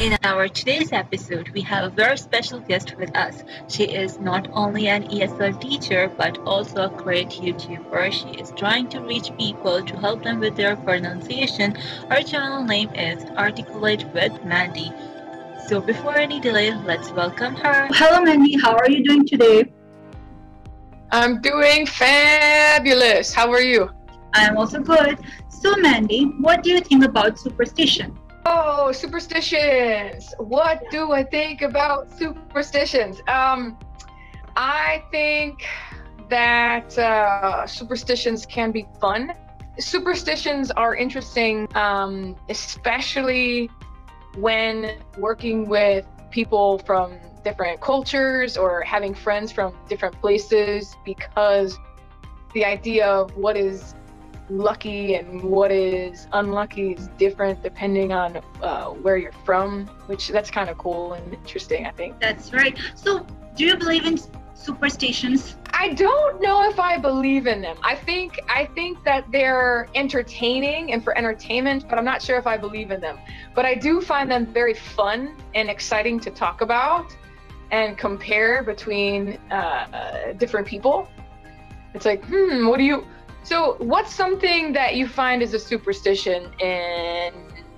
In our today's episode, we have a very special guest with us. She is not only an ESL teacher but also a great YouTuber. She is trying to reach people to help them with their pronunciation. Her channel name is Articulate with Mandy. So before any delay, let's welcome her. Hello, Mandy. How are you doing today? I'm doing fabulous. How are you? I'm also good. So, Mandy, what do you think about superstition? Oh, superstitions. What do I think about superstitions? Um, I think that uh, superstitions can be fun. Superstitions are interesting, um, especially when working with people from different cultures or having friends from different places, because the idea of what is lucky and what is unlucky is different depending on uh, where you're from, which that's kind of cool and interesting, I think. That's right. So, do you believe in superstitions? I don't know if I believe in them. I think I think that they're entertaining and for entertainment, but I'm not sure if I believe in them. But I do find them very fun and exciting to talk about and compare between uh, different people. It's like, hmm, what do you so, what's something that you find is a superstition in?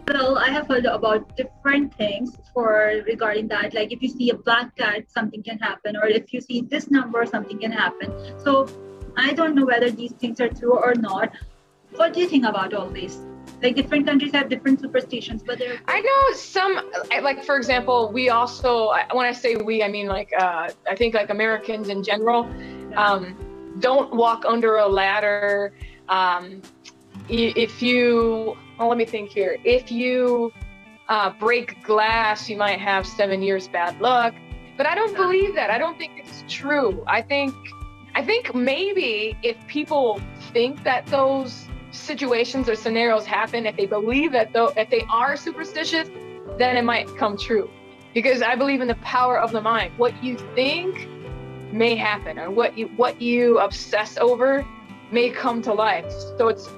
Well, I have heard about different things for regarding that. Like if you see a black cat, something can happen, or if you see this number, something can happen. So, I don't know whether these things are true or not. What do you think about all this? Like different countries have different superstitions, but they're. I know some, like for example, we also. When I say we, I mean like uh, I think like Americans in general. Um, don't walk under a ladder. Um, if you, well, let me think here. If you uh, break glass, you might have seven years bad luck. But I don't believe that. I don't think it's true. I think, I think maybe if people think that those situations or scenarios happen, if they believe that though, if they are superstitious, then it might come true. Because I believe in the power of the mind. What you think may happen or what you what you obsess over may come to life. So it's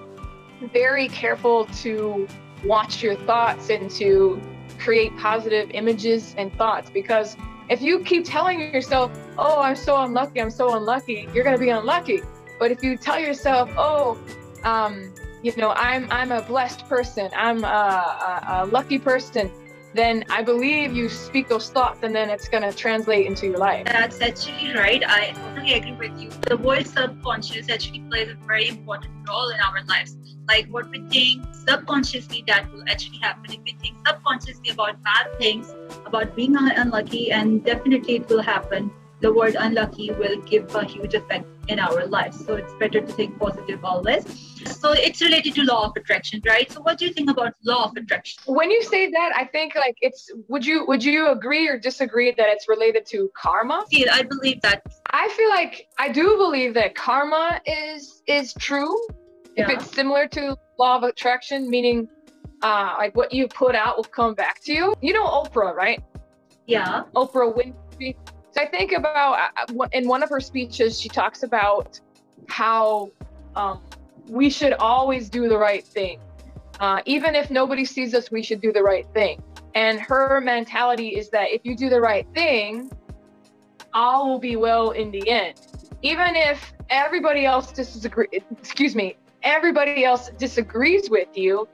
very careful to watch your thoughts and to create positive images and thoughts because if you keep telling yourself oh i'm so unlucky i'm so unlucky you're going to be unlucky. But if you tell yourself oh um, you know i'm i'm a blessed person i'm a, a, a lucky person then I believe you speak those thoughts and then it's going to translate into your life. That's actually right. I totally agree with you. The word subconscious actually plays a very important role in our lives. Like what we think subconsciously, that will actually happen. If we think subconsciously about bad things, about being unlucky, and definitely it will happen the word unlucky will give a huge effect in our lives. So it's better to think positive always. So it's related to law of attraction, right? So what do you think about law of attraction? When you say that, I think like it's would you would you agree or disagree that it's related to karma? See, I believe that. I feel like I do believe that karma is is true. Yeah. If it's similar to law of attraction, meaning uh, like what you put out will come back to you. You know Oprah, right? Yeah. Oprah Winfrey so I think about uh, in one of her speeches, she talks about how um, we should always do the right thing. Uh, even if nobody sees us, we should do the right thing. And her mentality is that if you do the right thing, all will be well in the end. Even if everybody else disagrees, excuse me, everybody else disagrees with you,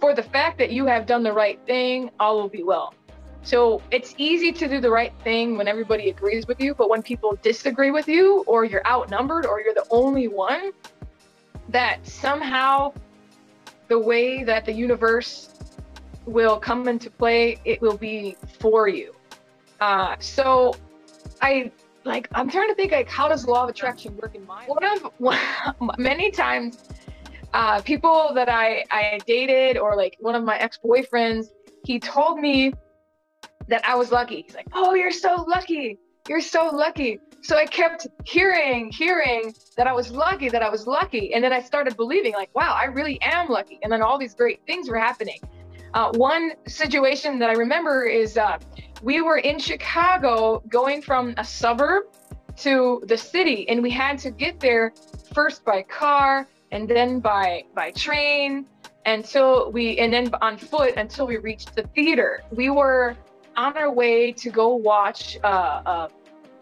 for the fact that you have done the right thing, all will be well. So it's easy to do the right thing when everybody agrees with you, but when people disagree with you, or you're outnumbered, or you're the only one, that somehow the way that the universe will come into play, it will be for you. Uh, so I like I'm trying to think like how does law of attraction work in my one of one, many times uh, people that I I dated or like one of my ex boyfriends, he told me that I was lucky. He's like, oh, you're so lucky. You're so lucky. So I kept hearing, hearing that I was lucky, that I was lucky. And then I started believing, like, wow, I really am lucky. And then all these great things were happening. Uh, one situation that I remember is uh, we were in Chicago going from a suburb to the city, and we had to get there first by car and then by by train until we and then on foot until we reached the theater. We were on our way to go watch uh, a,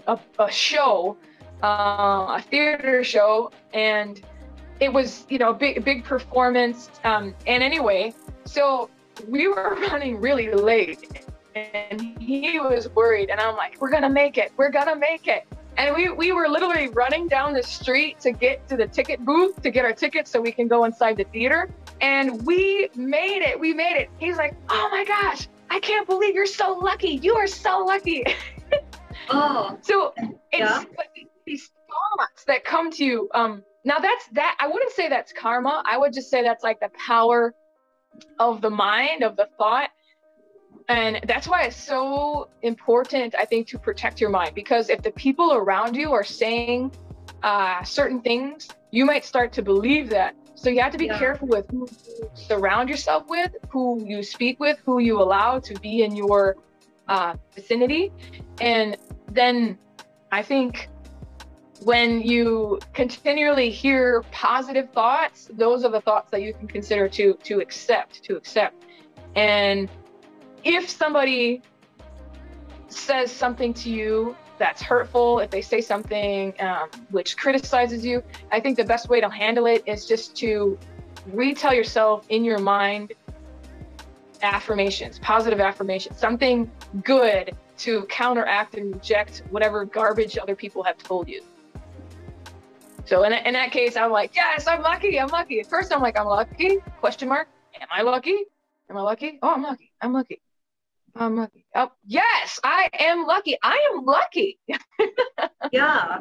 a, a show, uh, a theater show, and it was you know big big performance. Um, and anyway, so we were running really late, and he was worried, and I'm like, we're gonna make it, we're gonna make it. And we, we were literally running down the street to get to the ticket booth to get our tickets so we can go inside the theater. And we made it. We made it. He's like, oh my gosh, I can't believe you're so lucky. You are so lucky. Oh, so it's Yeah. these thoughts that come to you. Um, now that's that. I wouldn't say that's karma. I would just say that's like the power of the mind, of the thought. And that's why it's so important, I think, to protect your mind. Because if the people around you are saying uh, certain things, you might start to believe that. So you have to be Yeah. careful with who you surround yourself with, who you speak with, who you allow to be in your uh, vicinity. And then I think when you continually hear positive thoughts, those are the thoughts that you can consider to to accept, to accept. And if somebody says something to you that's hurtful, if they say something um, which criticizes you, I think the best way to handle it is just to retell yourself in your mind affirmations, positive affirmations, something good to counteract and reject whatever garbage other people have told you. So in, in that case, I'm like, yes, I'm lucky. I'm lucky. At first, I'm like, I'm lucky? Question mark. Am I lucky? Am I lucky? Oh, I'm lucky. I'm lucky. I'm lucky. Oh, yes, I am lucky. I am lucky. yeah.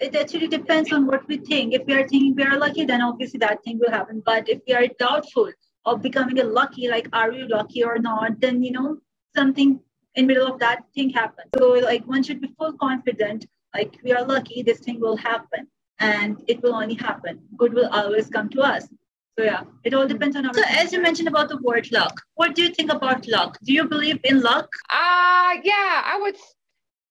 It actually depends on what we think. If we are thinking we are lucky, then obviously that thing will happen. But if we are doubtful of becoming a lucky, like are you lucky or not, then you know something in middle of that thing happens. So like one should be full confident, like we are lucky, this thing will happen, and it will only happen. Good will always come to us. So yeah, it all depends on our. So as you mentioned about the word luck, what do you think about luck? Do you believe in luck? Ah, yeah, I would.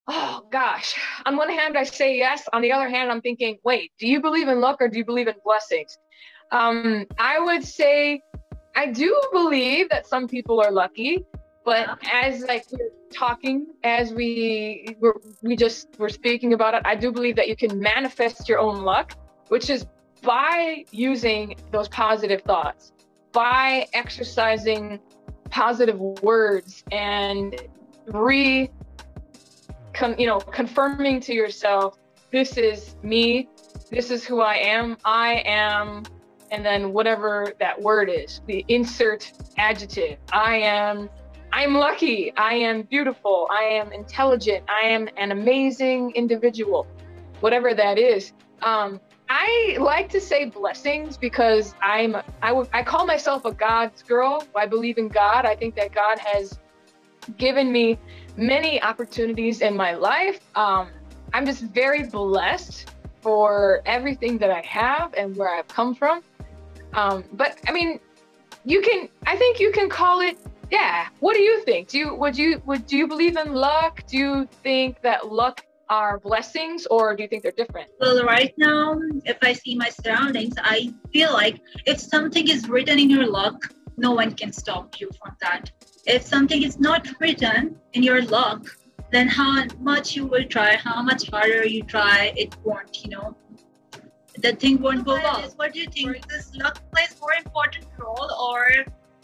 Oh gosh. On one hand, I say yes. On the other hand, I'm thinking, wait, do you believe in luck or do you believe in blessings? Um, I would say I do believe that some people are lucky, but as like we're talking, as we we're, we just were speaking about it, I do believe that you can manifest your own luck, which is by using those positive thoughts, by exercising positive words and re con, you know confirming to yourself this is me this is who i am i am and then whatever that word is the insert adjective i am i'm lucky i am beautiful i am intelligent i am an amazing individual whatever that is um, i like to say blessings because i'm I call myself a god's girl i believe in god i think that god has given me many opportunities in my life. Um, I'm just very blessed for everything that I have and where I've come from. Um, but I mean, you can. I think you can call it. Yeah. What do you think? Do you would you would do you believe in luck? Do you think that luck are blessings, or do you think they're different? Well, right now, if I see my surroundings, I feel like if something is written in your luck, no one can stop you from that. If something is not written in your luck, then how much you will try, how much harder you try, it won't, you know, the thing won't go well. What do you think? Does luck plays more important role or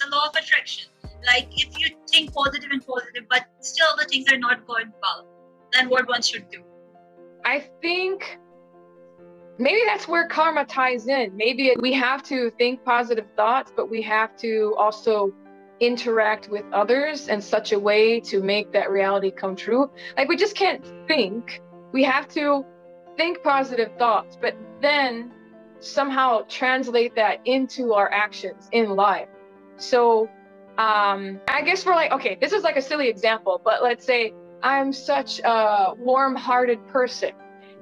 the law of attraction? Like if you think positive and positive, but still the things are not going well, then what one should do? I think maybe that's where karma ties in. Maybe we have to think positive thoughts, but we have to also interact with others in such a way to make that reality come true. Like we just can't think. We have to think positive thoughts, but then somehow translate that into our actions in life. So um, I guess we're like, okay, this is like a silly example, but let's say I'm such a warm hearted person.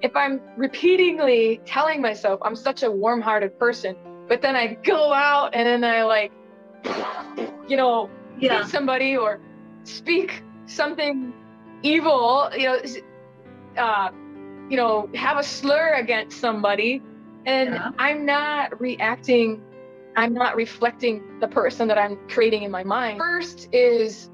If I'm repeatedly telling myself I'm such a warm hearted person, but then I go out and then I like, you know, Yeah. hit somebody or speak something evil, you know, uh, you know, have a slur against somebody, and Yeah. I'm not reacting I'm not reflecting the person that I'm creating in my mind. First is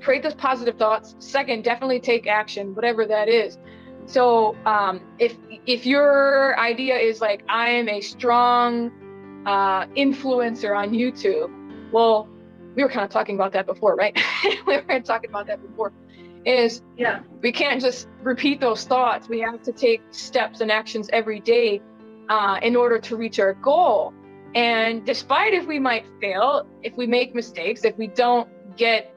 create those positive thoughts. Second, definitely take action, whatever that is. So um, if if your idea is like I am a strong uh, influencer on YouTube, well, we were kind of talking about that before, right? we were talking about that before. Is yeah, we can't just repeat those thoughts. We have to take steps and actions every day uh, in order to reach our goal. And despite if we might fail, if we make mistakes, if we don't get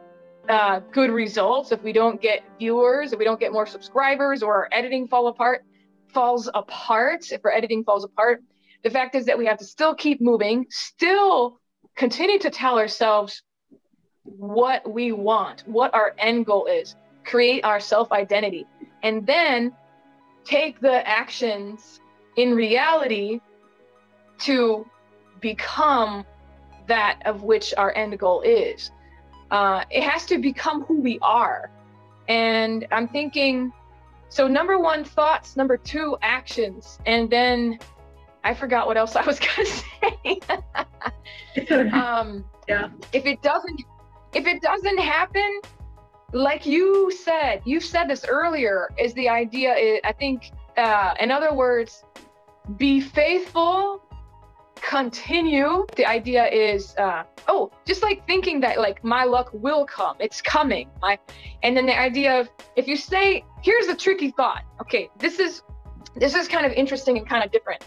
uh, good results, if we don't get viewers, if we don't get more subscribers, or our editing fall apart, falls apart, if our editing falls apart, the fact is that we have to still keep moving, still continue to tell ourselves what we want, what our end goal is, create our self identity, and then take the actions in reality to become that of which our end goal is. Uh, it has to become who we are. And I'm thinking, so number one, thoughts, number two, actions. And then I forgot what else I was going to say. um, yeah. If it doesn't, if it doesn't happen, like you said, you said this earlier, is the idea, I think, uh, in other words, be faithful continue. The idea is uh, oh just like thinking that like my luck will come. It's coming. My and then the idea of if you say here's a tricky thought. Okay this is this is kind of interesting and kind of different.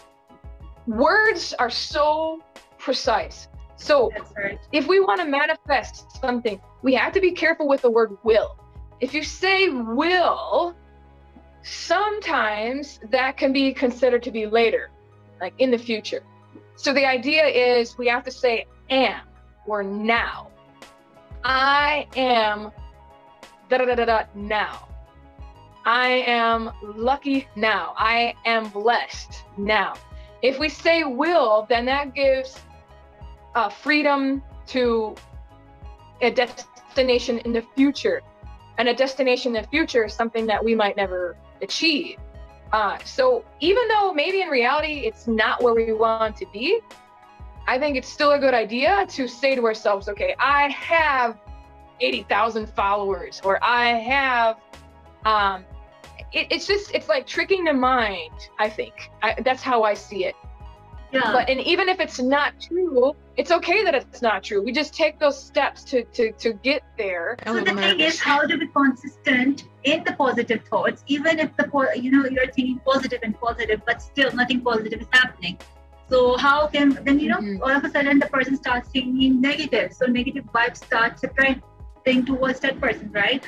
Words are so precise. So right. if we want to manifest something we have to be careful with the word will. If you say will sometimes that can be considered to be later like in the future so the idea is we have to say am or now. I am da da da da da now. I am lucky now. I am blessed now. If we say will, then that gives uh, freedom to a destination in the future. And a destination in the future is something that we might never achieve. Uh, so even though maybe in reality it's not where we want to be, I think it's still a good idea to say to ourselves, okay, I have 80,000 followers, or I have, um, it, it's just, it's like tricking the mind, I think. I, that's how I see it. Yeah. But and even if it's not true, it's okay that it's not true. We just take those steps to to to get there. So the thing is, how to be consistent in the positive thoughts, even if the you know you're thinking positive and positive, but still nothing positive is happening. So how can then you know mm-hmm. all of a sudden the person starts thinking negative, so negative vibes start spreading towards that person, right?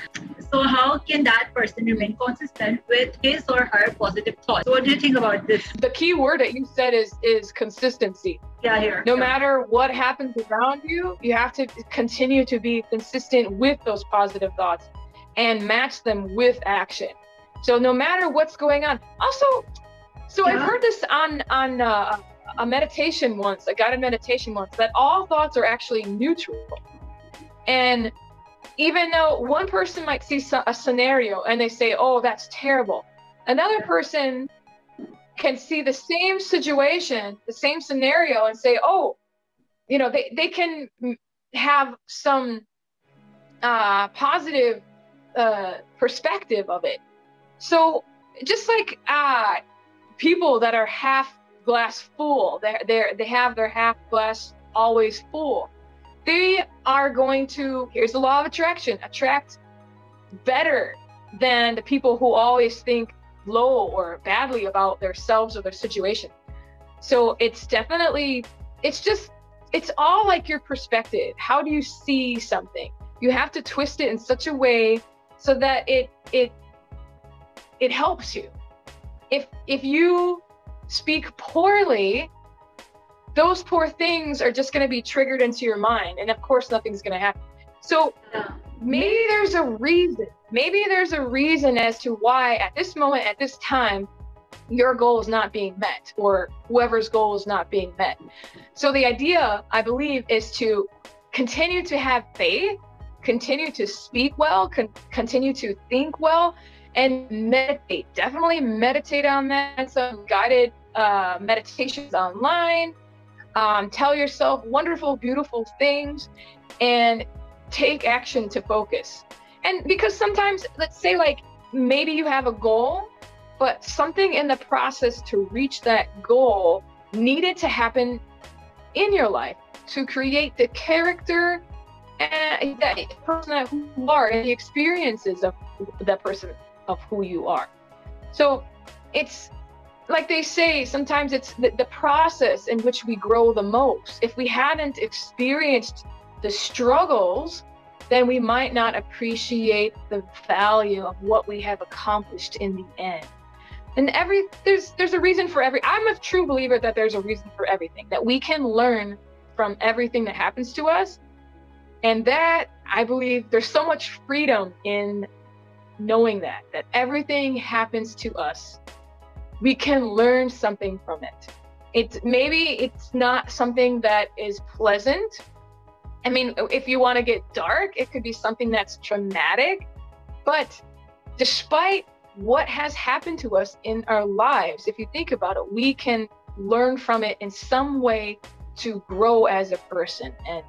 So how can that person remain consistent with his or her positive thoughts? So what do you think about this? The key word that you said is is consistency. Yeah, here. No yeah. matter what happens around you, you have to continue to be consistent with those positive thoughts and match them with action. So no matter what's going on. Also, so yeah. I've heard this on on uh, a meditation once, I got a guided meditation once, that all thoughts are actually neutral. And even though one person might see a scenario and they say, oh, that's terrible, another person can see the same situation, the same scenario, and say, oh, you know, they, they can have some uh, positive uh, perspective of it. So just like uh, people that are half glass full, they they they have their half glass always full they are going to, here's the law of attraction, attract better than the people who always think low or badly about themselves or their situation. So it's definitely, it's just, it's all like your perspective. How do you see something? You have to twist it in such a way so that it, it, it helps you. If, if you speak poorly, those poor things are just going to be triggered into your mind. And of course, nothing's going to happen. So maybe there's a reason. Maybe there's a reason as to why at this moment, at this time, your goal is not being met or whoever's goal is not being met. So the idea, I believe, is to continue to have faith, continue to speak well, con- continue to think well, and meditate. Definitely meditate on that. Some guided uh, meditations online um, tell yourself wonderful, beautiful things, and take action to focus. And because sometimes, let's say, like maybe you have a goal, but something in the process to reach that goal needed to happen in your life to create the character and that person who you are and the experiences of that person of who you are. So it's like they say, sometimes it's the, the process in which we grow the most. If we hadn't experienced the struggles, then we might not appreciate the value of what we have accomplished in the end. And every there's there's a reason for every I'm a true believer that there's a reason for everything, that we can learn from everything that happens to us. And that I believe there's so much freedom in knowing that that everything happens to us we can learn something from it it's maybe it's not something that is pleasant i mean if you want to get dark it could be something that's traumatic but despite what has happened to us in our lives if you think about it we can learn from it in some way to grow as a person and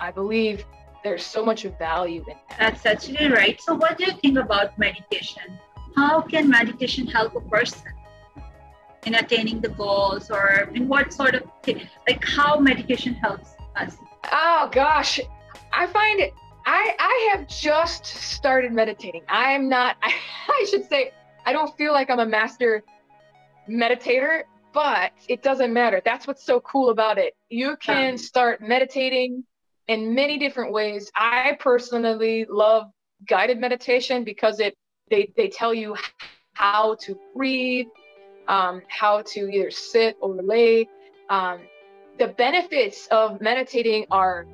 i believe there's so much value in that. That's actually right. So, what do you think about meditation? How can meditation help a person in attaining the goals, or in what sort of like how meditation helps us? Oh gosh, I find it. I I have just started meditating. I'm not. I, I should say I don't feel like I'm a master meditator, but it doesn't matter. That's what's so cool about it. You can start meditating in many different ways. I personally love guided meditation because it they, they tell you how to breathe, um, how to either sit or lay. Um, the benefits of meditating are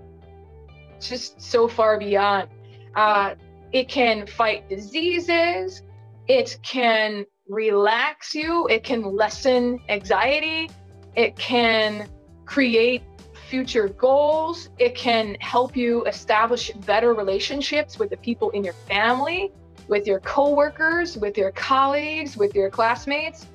just so far beyond. Uh, it can fight diseases. It can relax you. It can lessen anxiety. It can create future goals. It can help you establish better relationships with the people in your family, with your coworkers, with your colleagues, with your classmates.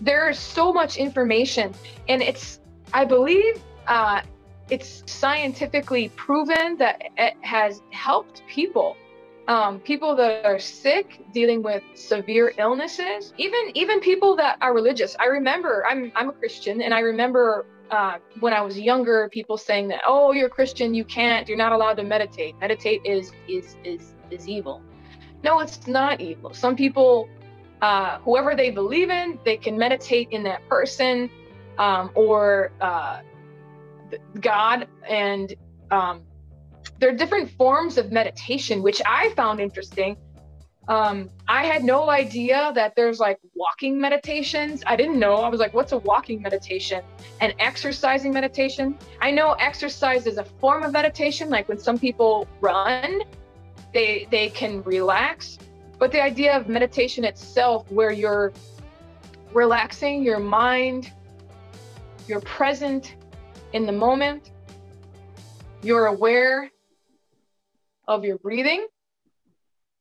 There's so much information, and it's, I believe, uh, it's scientifically proven that it has helped people. Um, people that are sick, dealing with severe illnesses, even even people that are religious. I remember I'm I'm a Christian, and I remember uh, when I was younger, people saying that, "Oh, you're a Christian, you can't, you're not allowed to meditate. Meditate is is is is evil." No, it's not evil. Some people, uh, whoever they believe in, they can meditate in that person um, or uh, God, and um, there are different forms of meditation, which I found interesting um, I had no idea that there's like walking meditations. I didn't know. I was like, what's a walking meditation? And exercising meditation. I know exercise is a form of meditation, like when some people run, they they can relax. But the idea of meditation itself, where you're relaxing your mind, you're present in the moment, you're aware of your breathing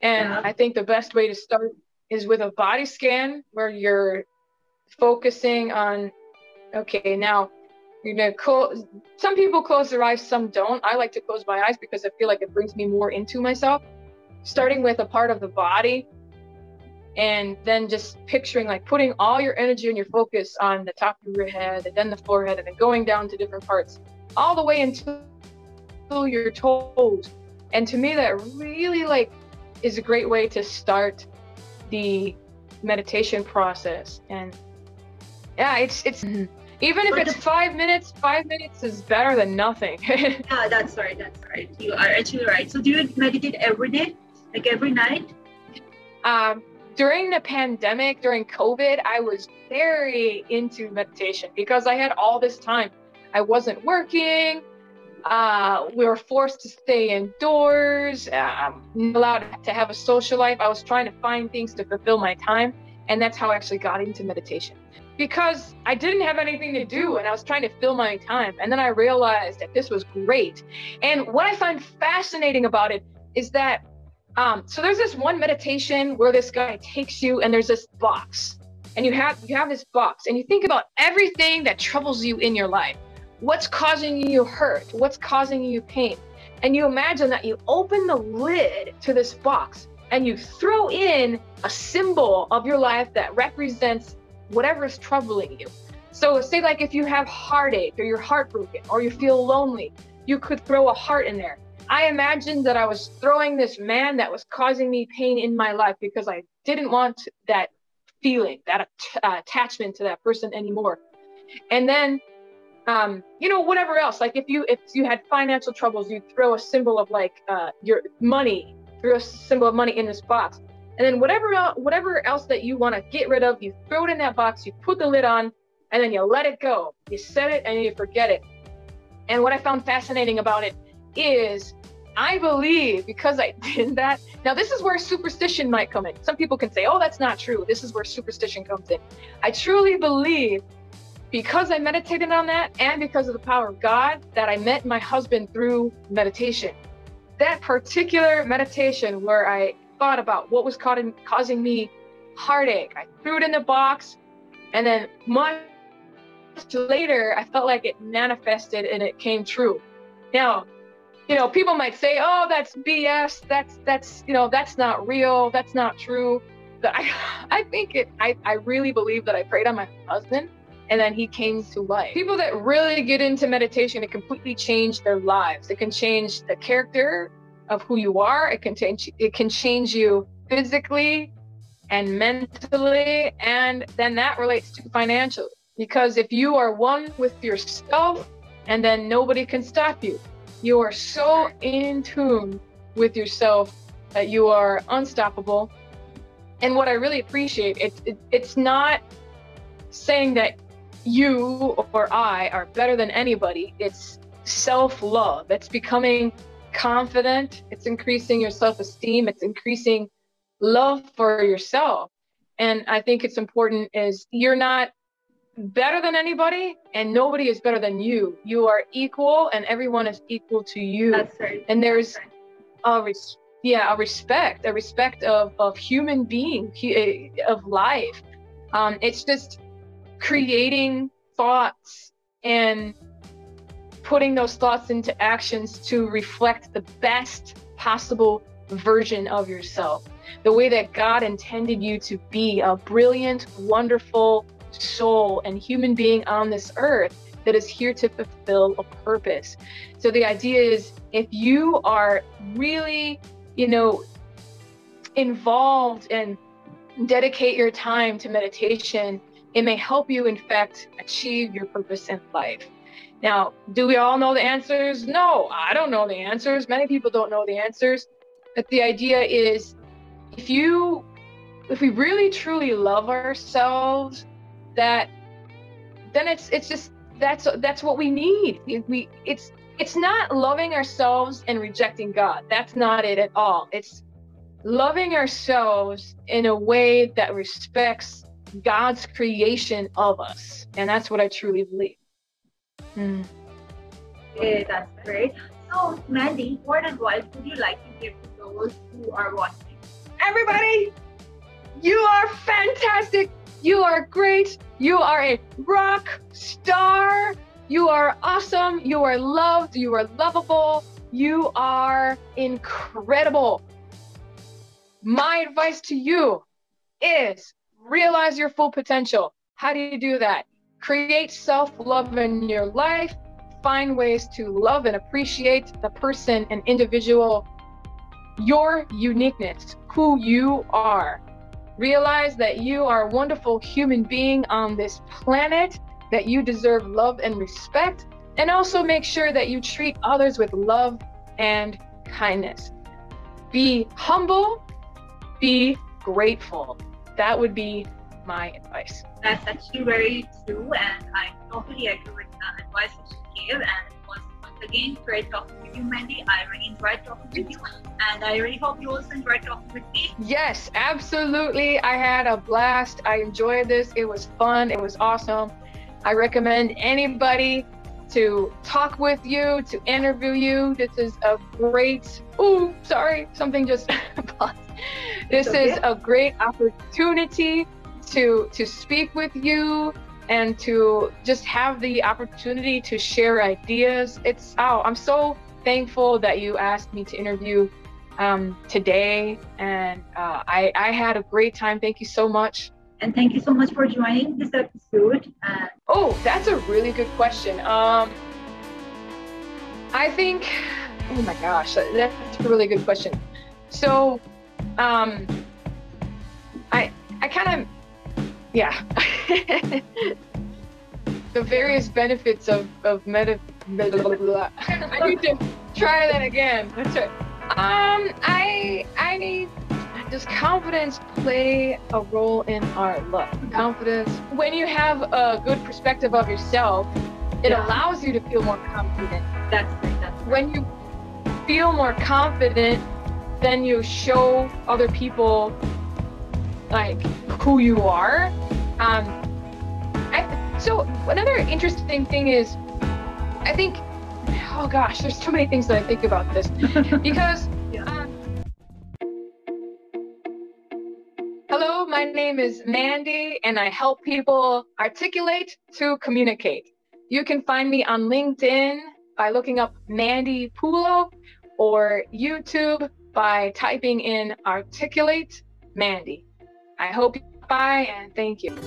and yeah. I think the best way to start is with a body scan where you're focusing on, okay, now you're gonna close. Some people close their eyes, some don't. I like to close my eyes because I feel like it brings me more into myself. Starting with a part of the body and then just picturing like putting all your energy and your focus on the top of your head and then the forehead and then going down to different parts all the way until your toes. And to me, that really like is a great way to start the meditation process. And yeah, it's it's mm-hmm. even if it's five minutes, five minutes is better than nothing. yeah, that's right. That's right. You are actually right. So do you meditate every day, like every night? Um, during the pandemic, during COVID, I was very into meditation because I had all this time. I wasn't working. Uh, we were forced to stay indoors, um, allowed to have a social life. I was trying to find things to fulfill my time. And that's how I actually got into meditation because I didn't have anything to do and I was trying to fill my time. And then I realized that this was great. And what I find fascinating about it is that um, so there's this one meditation where this guy takes you and there's this box and you have you have this box and you think about everything that troubles you in your life what's causing you hurt? What's causing you pain? And you imagine that you open the lid to this box and you throw in a symbol of your life that represents whatever is troubling you. So, say, like, if you have heartache or you're heartbroken or you feel lonely, you could throw a heart in there. I imagined that I was throwing this man that was causing me pain in my life because I didn't want that feeling, that uh, attachment to that person anymore. And then, um, you know, whatever else. Like if you if you had financial troubles, you'd throw a symbol of like uh, your money, throw a symbol of money in this box, and then whatever whatever else that you want to get rid of, you throw it in that box. You put the lid on, and then you let it go. You set it and you forget it. And what I found fascinating about it is I believe because I did that. Now, this is where superstition might come in. Some people can say, oh, that's not true. This is where superstition comes in. I truly believe because I meditated on that and because of the power of God that I met my husband through meditation. That particular meditation where I thought about what was causing me heartache, I threw it in the box. And then months later, I felt like it manifested and it came true. Now, you know, people might say, "Oh, that's BS. That's that's you know, that's not real. That's not true." But I, I think it. I, I really believe that I prayed on my husband, and then he came to life. People that really get into meditation, it completely change their lives. It can change the character of who you are. It can change. It can change you physically and mentally, and then that relates to financially. Because if you are one with yourself, and then nobody can stop you you are so in tune with yourself that you are unstoppable. And what I really appreciate, it, it, it's not saying that you or I are better than anybody. It's self love. It's becoming confident. It's increasing your self esteem. It's increasing love for yourself. And I think it's important is you're not better than anybody and nobody is better than you. You are equal and everyone is equal to you. That's right. and there's a res- yeah a respect a respect of of human being eh, of life. Um, it's just creating thoughts and putting those thoughts into actions to reflect the best possible version of yourself. The way that god intended you to be a brilliant wonderful soul and human being on this earth that is here to fulfill a purpose. So the idea is if you are really, you know, involved and dedicate your time to meditation, it may help you, in fact, achieve your purpose in life. Now, do we all know the answers? No, I don't know the answers. Many people don't know the answers. But the idea is if you if we really truly love ourselves that then it's it's just that's that's what we need. We it's it's not loving ourselves and rejecting god. That's not it at all. It's loving ourselves in a way that respects god's creation of us. And that's what i truly believe. Hmm. okay that's great. So mandy what advice would you like to give to those who are watching? Everybody you are fantastic you are great. You are a rock star. You are awesome. You are loved. You are lovable. You are incredible. My advice to you is realize your full potential. How do you do that? Create self love in your life. Find ways to love and appreciate the person and individual, your uniqueness, who you are. Realize that you are a wonderful human being on this planet, that you deserve love and respect, and also make sure that you treat others with love and kindness. Be humble, be grateful. That would be my advice. That's actually very true, and I totally agree with the advice that you gave. And again, great talking with you, Mandy. I really enjoyed talking with you, and I really hope you also enjoyed talking with me. Yes, absolutely. I had a blast. I enjoyed this. It was fun. It was awesome. I recommend anybody to talk with you, to interview you. This is a great. Oh, sorry, something just. this okay. is a great opportunity to to speak with you and to just have the opportunity to share ideas. It's oh, I'm so thankful that you asked me to interview um, today, and uh, I, I had a great time. Thank you so much. And thank you so much for joining this episode. And oh, that's a really good question. Um, I think, oh my gosh, that's a really good question. So, um, I I kind of, yeah. the various benefits of of meta. Blah, blah, blah, I need to try that again. That's right. Um, I I need. does confidence play a role in our love? Confidence. When you have a good perspective of yourself, it yeah. allows you to feel more confident. That's. That's right. When you feel more confident, then you show other people like who you are. Um, I, so another interesting thing is, I think, oh gosh, there's too many things that I think about this because. Um, hello, my name is Mandy, and I help people articulate to communicate. You can find me on LinkedIn by looking up Mandy Pulo or YouTube by typing in articulate Mandy. I hope you bye and thank you.